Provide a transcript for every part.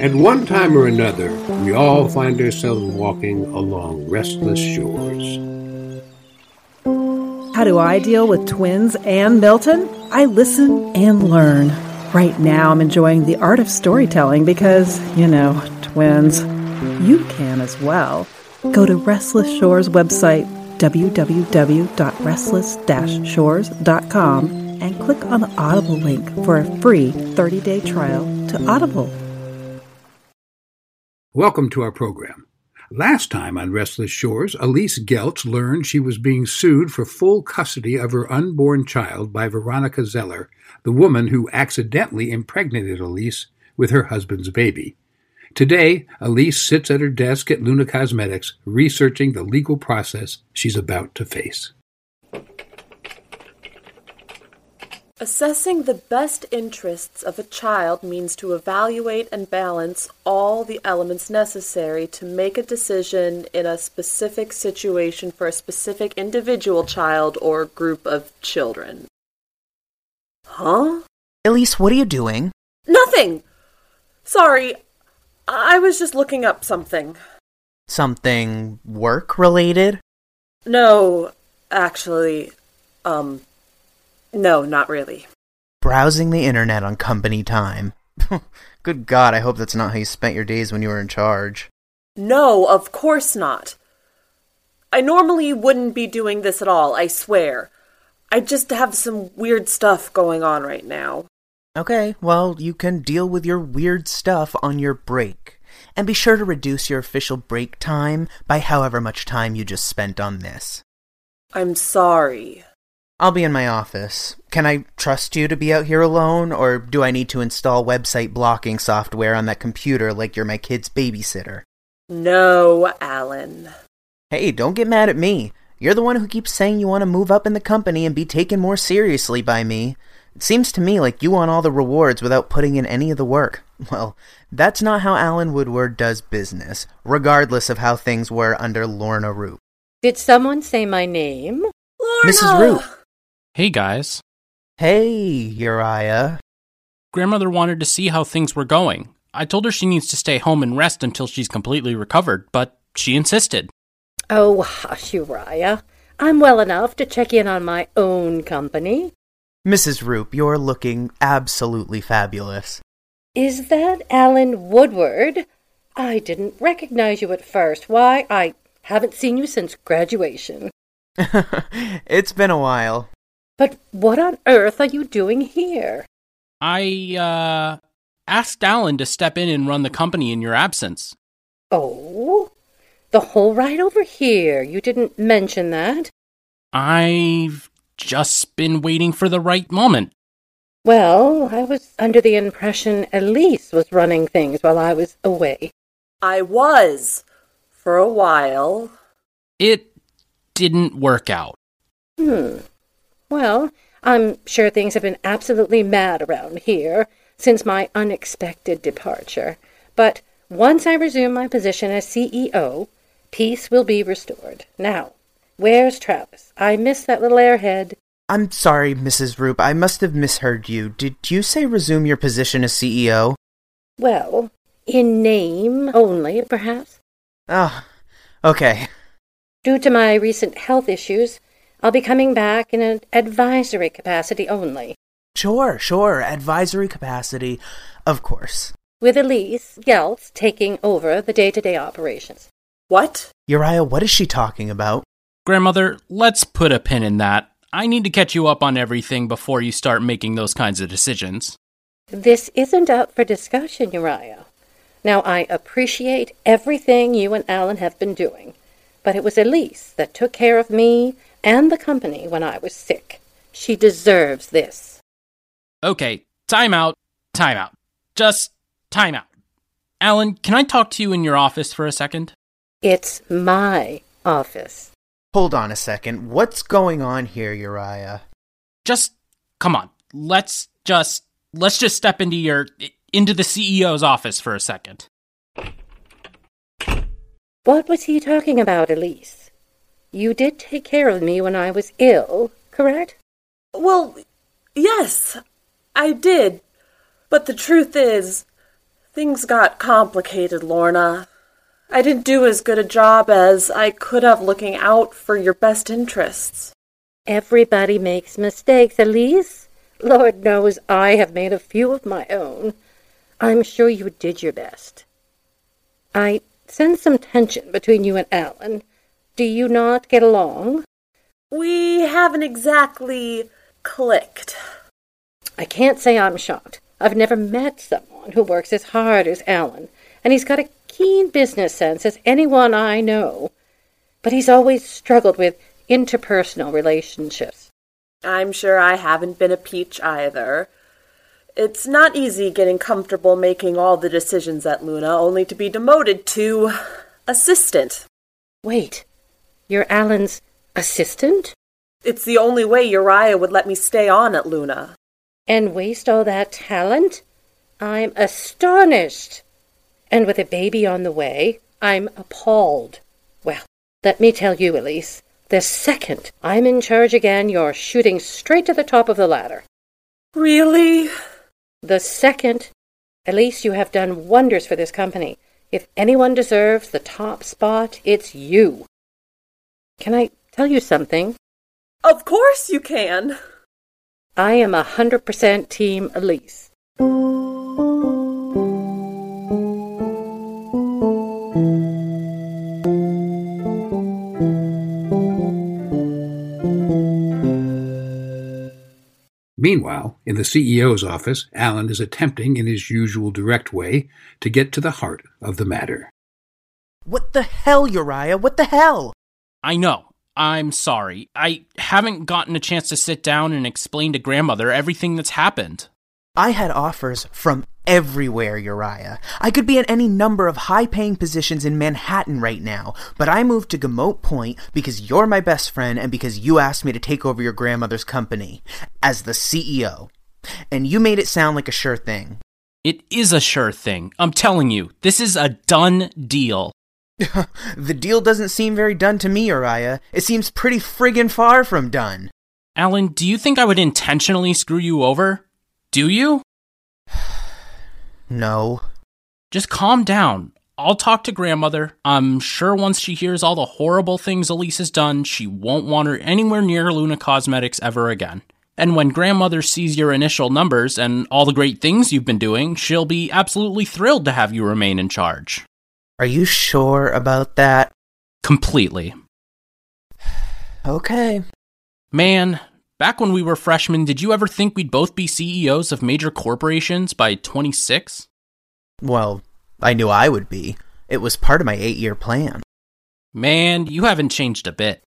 At one time or another, we all find ourselves walking along restless shores. How do I deal with twins and Milton? I listen and learn. Right now, I'm enjoying the art of storytelling because, you know, twins. You can as well. Go to Restless Shores website, www.restless-shores.com, and click on the Audible link for a free 30 day trial to Audible. Welcome to our program. Last time on Restless Shores, Elise Geltz learned she was being sued for full custody of her unborn child by Veronica Zeller, the woman who accidentally impregnated Elise with her husband's baby. Today, Elise sits at her desk at Luna Cosmetics researching the legal process she's about to face. Assessing the best interests of a child means to evaluate and balance all the elements necessary to make a decision in a specific situation for a specific individual child or group of children. Huh? Elise, what are you doing? Nothing! Sorry, I was just looking up something. Something work related? No, actually, um, no, not really. Browsing the internet on company time. Good God, I hope that's not how you spent your days when you were in charge. No, of course not. I normally wouldn't be doing this at all, I swear. I just have some weird stuff going on right now. Okay, well, you can deal with your weird stuff on your break. And be sure to reduce your official break time by however much time you just spent on this. I'm sorry. I'll be in my office. Can I trust you to be out here alone, or do I need to install website blocking software on that computer like you're my kid's babysitter? No, Alan. Hey, don't get mad at me. You're the one who keeps saying you want to move up in the company and be taken more seriously by me. It seems to me like you want all the rewards without putting in any of the work. Well, that's not how Alan Woodward does business, regardless of how things were under Lorna Roupp. Did someone say my name? Lorna! Mrs. Roupp. Hey guys. Hey, Uriah. Grandmother wanted to see how things were going. I told her she needs to stay home and rest until she's completely recovered, but she insisted. Oh, hush, Uriah. I'm well enough to check in on my own company. Mrs. Roupp, you're looking absolutely fabulous. Is that Alan Woodward? I didn't recognize you at first. Why, I haven't seen you since graduation. it's been a while. But what on earth are you doing here? I, uh, asked Alan to step in and run the company in your absence. Oh? The whole ride over here. You didn't mention that. I've just been waiting for the right moment. Well, I was under the impression Elise was running things while I was away. I was. For a while. It didn't work out. Hmm. Well, I'm sure things have been absolutely mad around here since my unexpected departure. But once I resume my position as CEO, peace will be restored. Now, where's Travis? I miss that little airhead. I'm sorry, Mrs. Roupp. I must have misheard you. Did you say resume your position as CEO? Well, in name only, perhaps. Ah, okay. Due to my recent health issues, I'll be coming back in an advisory capacity only, Sure, sure. Advisory capacity. Of course. with Elise Geltz taking over the day to day operations. What? Uriah, what is she talking about? Grandmother, let's put a pin in that. I need to catch you up on everything before you start making those kinds of decisions. This isn't up for discussion, Uriah. Now, I appreciate everything you and Alan have been doing, but it was Elise that took care of me and the company when I was sick. She deserves this. Okay, time out, time out. Just time out. Alan, can I talk to you in your office for a second? It's my office. Hold on a second. What's going on here, Uriah? Just come on. Let's just let's just step into your into the CEO's office for a second. What was he talking about, Elise? You did take care of me when I was ill, correct? Well, Yes, I did. But the truth is, things got complicated, Lorna. I didn't do as good a job as I could have looking out for your best interests. Everybody makes mistakes, Elise. Lord knows I have made a few of my own. I'm sure you did your best. I sense some tension between you and Alan. Do you not get along? We haven't exactly clicked. I can't say I'm shocked. I've never met someone who works as hard as Alan, and he's got a keen business sense as anyone I know. But he's always struggled with interpersonal relationships. I'm sure I haven't been a peach either. It's not easy getting comfortable making all the decisions at Luna only to be demoted to assistant. Wait, you're Alan's assistant? It's the only way Uriah would let me stay on at Luna. And waste all that talent? I'm astonished. And with a baby on the way, I'm appalled. Well, let me tell you, Elise, the second I'm in charge again, you're shooting straight to the top of the ladder. Really? The second. Elise, you have done wonders for this company. If anyone deserves the top spot, it's you. Can I tell you something? Of course you can. I am a hundred percent team Elise. Meanwhile, in the CEO's office, Alan is attempting, in his usual direct way, to get to the heart of the matter. What the hell, Uriah? What the hell? I know. I'm sorry. I haven't gotten a chance to sit down and explain to grandmother everything that's happened. I had offers from everywhere, Uriah. I could be in any number of high paying positions in Manhattan right now, but I moved to Gamote Point because you're my best friend and because you asked me to take over your grandmother's company as the CEO. And you made it sound like a sure thing. It is a sure thing. I'm telling you, this is a done deal. the deal doesn't seem very done to me, Uriah. It seems pretty friggin' far from done. Alan, do you think I would intentionally screw you over? Do you? No. Just calm down. I'll talk to grandmother. I'm sure once she hears all the horrible things Elise has done, she won't want her anywhere near Luna Cosmetics ever again. And when grandmother sees your initial numbers and all the great things you've been doing, she'll be absolutely thrilled to have you remain in charge. Are you sure about that? Completely. Okay. Man, back when we were freshmen, did you ever think we'd both be CEOs of major corporations by 26? Well, I knew I would be. It was part of my eight year plan. Man, you haven't changed a bit.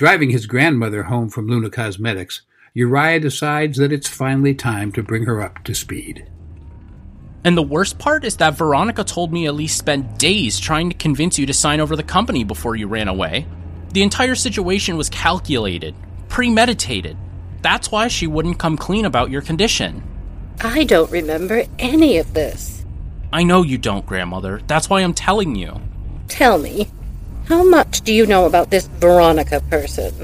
Driving his grandmother home from Luna Cosmetics, Uriah decides that it's finally time to bring her up to speed. And the worst part is that Veronica told me Elise spent days trying to convince you to sign over the company before you ran away. The entire situation was calculated, premeditated. That's why she wouldn't come clean about your condition. I don't remember any of this. I know you don't, Grandmother. That's why I'm telling you. Tell me, how much do you know about this Veronica person?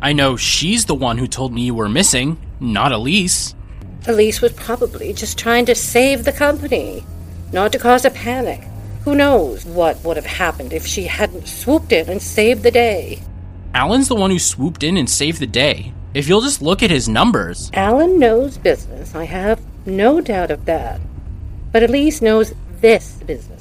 I know she's the one who told me you were missing, not Elise. Elise was probably just trying to save the company, not to cause a panic. Who knows what would have happened if she hadn't swooped in and saved the day? Alan's the one who swooped in and saved the day. If you'll just look at his numbers. Alan knows business, I have no doubt of that. But Elise knows this business.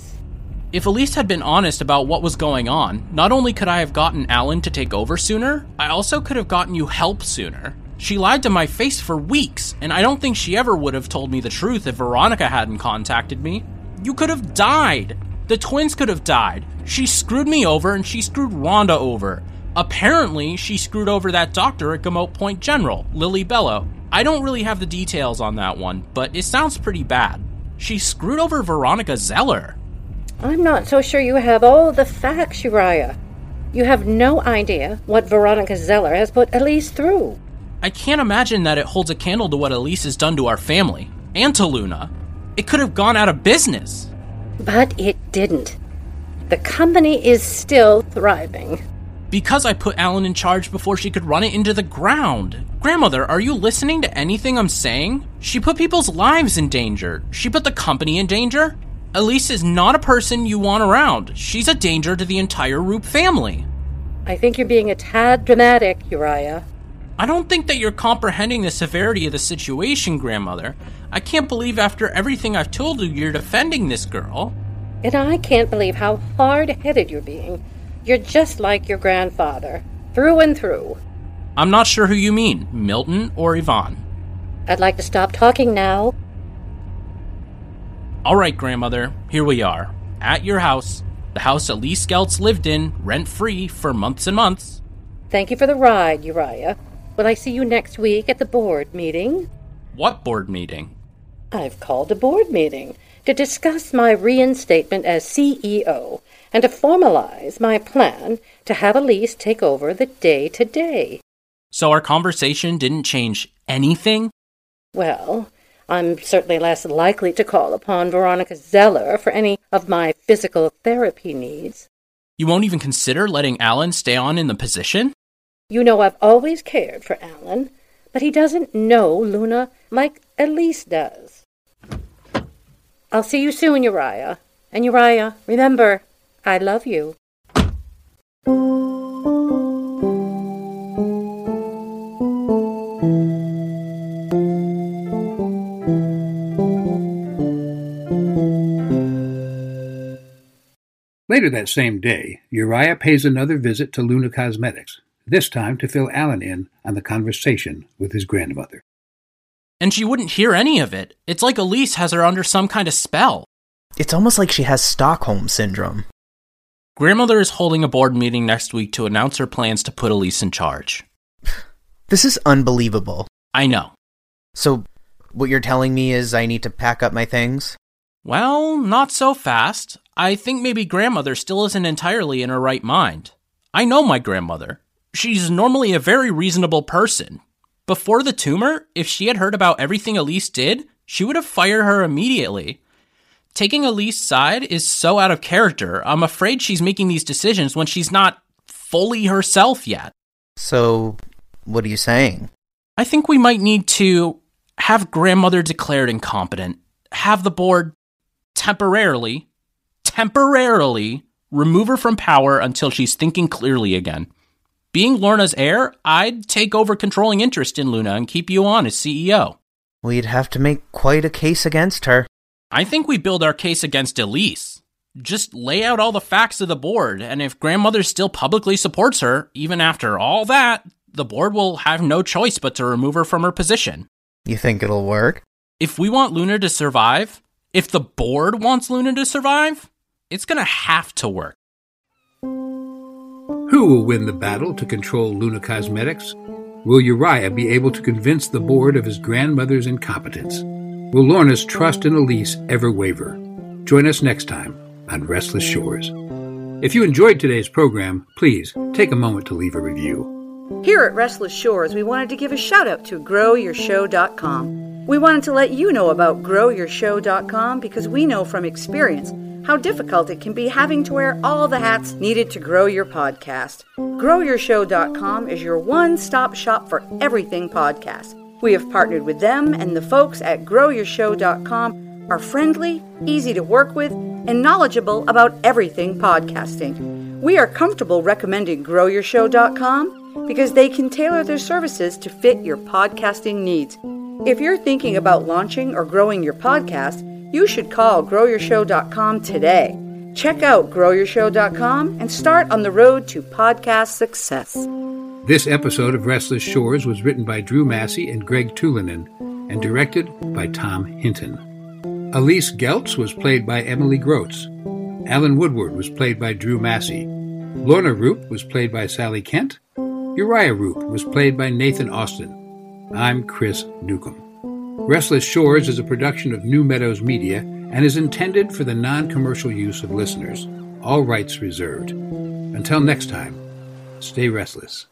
If Elise had been honest about what was going on, not only could I have gotten Alan to take over sooner, I also could have gotten you help sooner. She lied to my face for weeks, and I don't think she ever would have told me the truth if Veronica hadn't contacted me. You could have died. The twins could have died. She screwed me over and she screwed Rhonda over. Apparently, she screwed over that doctor at Gamote Point General, Lily Bello. I don't really have the details on that one, but it sounds pretty bad. She screwed over Veronica Zeller. I'm not so sure you have all the facts, Uriah. You have no idea what Veronica Zeller has put Elise through. I can't imagine that it holds a candle to what Elise has done to our family. and to Luna. It could have gone out of business. But it didn't. The company is still thriving. Because I put Alan in charge before she could run it into the ground. Grandmother, are you listening to anything I'm saying? She put people's lives in danger. She put the company in danger. Elise is not a person you want around. She's a danger to the entire Roupp family. I think you're being a tad dramatic, Uriah. I don't think that you're comprehending the severity of the situation, Grandmother. I can't believe after everything I've told you, you're defending this girl. And I can't believe how hard headed you're being. You're just like your grandfather, through and through. I'm not sure who you mean, Milton or Yvonne. I'd like to stop talking now. All right, Grandmother, here we are. At your house. The house Elise Geltz lived in, rent free, for months and months. Thank you for the ride, Uriah. Will I see you next week at the board meeting? What board meeting? I've called a board meeting to discuss my reinstatement as CEO and to formalize my plan to have Elise take over the day to day. So our conversation didn't change anything? Well, I'm certainly less likely to call upon Veronica Zeller for any of my physical therapy needs. You won't even consider letting Alan stay on in the position? You know I've always cared for Alan, but he doesn't know Luna like Elise does. I'll see you soon, Uriah. And Uriah, remember, I love you. Later that same day, Uriah pays another visit to Luna Cosmetics, this time to fill Alan in on the conversation with his grandmother. And she wouldn't hear any of it. It's like Elise has her under some kind of spell. It's almost like she has Stockholm Syndrome. Grandmother is holding a board meeting next week to announce her plans to put Elise in charge. This is unbelievable. I know. So, what you're telling me is I need to pack up my things? Well, not so fast. I think maybe grandmother still isn't entirely in her right mind. I know my grandmother. She's normally a very reasonable person. Before the tumor, if she had heard about everything Elise did, she would have fired her immediately. Taking Elise's side is so out of character. I'm afraid she's making these decisions when she's not fully herself yet. So, what are you saying? I think we might need to have grandmother declared incompetent, have the board temporarily, temporarily remove her from power until she's thinking clearly again. Being Lorna's heir, I'd take over controlling interest in Luna and keep you on as CEO. We'd have to make quite a case against her. I think we build our case against Elise. Just lay out all the facts of the board, and if grandmother still publicly supports her, even after all that, the board will have no choice but to remove her from her position. You think it'll work? If we want Luna to survive, if the board wants Luna to survive, it's gonna have to work. Who will win the battle to control Luna Cosmetics? Will Uriah be able to convince the board of his grandmother's incompetence? Will Lorna's trust in Elise ever waver? Join us next time on Restless Shores. If you enjoyed today's program, please take a moment to leave a review. Here at Restless Shores, we wanted to give a shout out to GrowYourShow.com. We wanted to let you know about GrowYourShow.com because we know from experience how difficult it can be having to wear all the hats needed to grow your podcast. GrowYourShow.com is your one stop shop for everything podcast. We have partnered with them, and the folks at GrowYourShow.com are friendly, easy to work with, and knowledgeable about everything podcasting. We are comfortable recommending GrowYourShow.com because they can tailor their services to fit your podcasting needs. If you're thinking about launching or growing your podcast, you should call GrowYourShow.com today. Check out GrowYourShow.com and start on the road to podcast success. This episode of Restless Shores was written by Drew Massey and Greg Tulinen and directed by Tom Hinton. Elise Geltz was played by Emily Groats. Alan Woodward was played by Drew Massey. Lorna Roupp was played by Sally Kent. Uriah Roupp was played by Nathan Austin. I'm Chris Newcomb. Restless Shores is a production of New Meadows Media and is intended for the non commercial use of listeners. All rights reserved. Until next time, stay restless.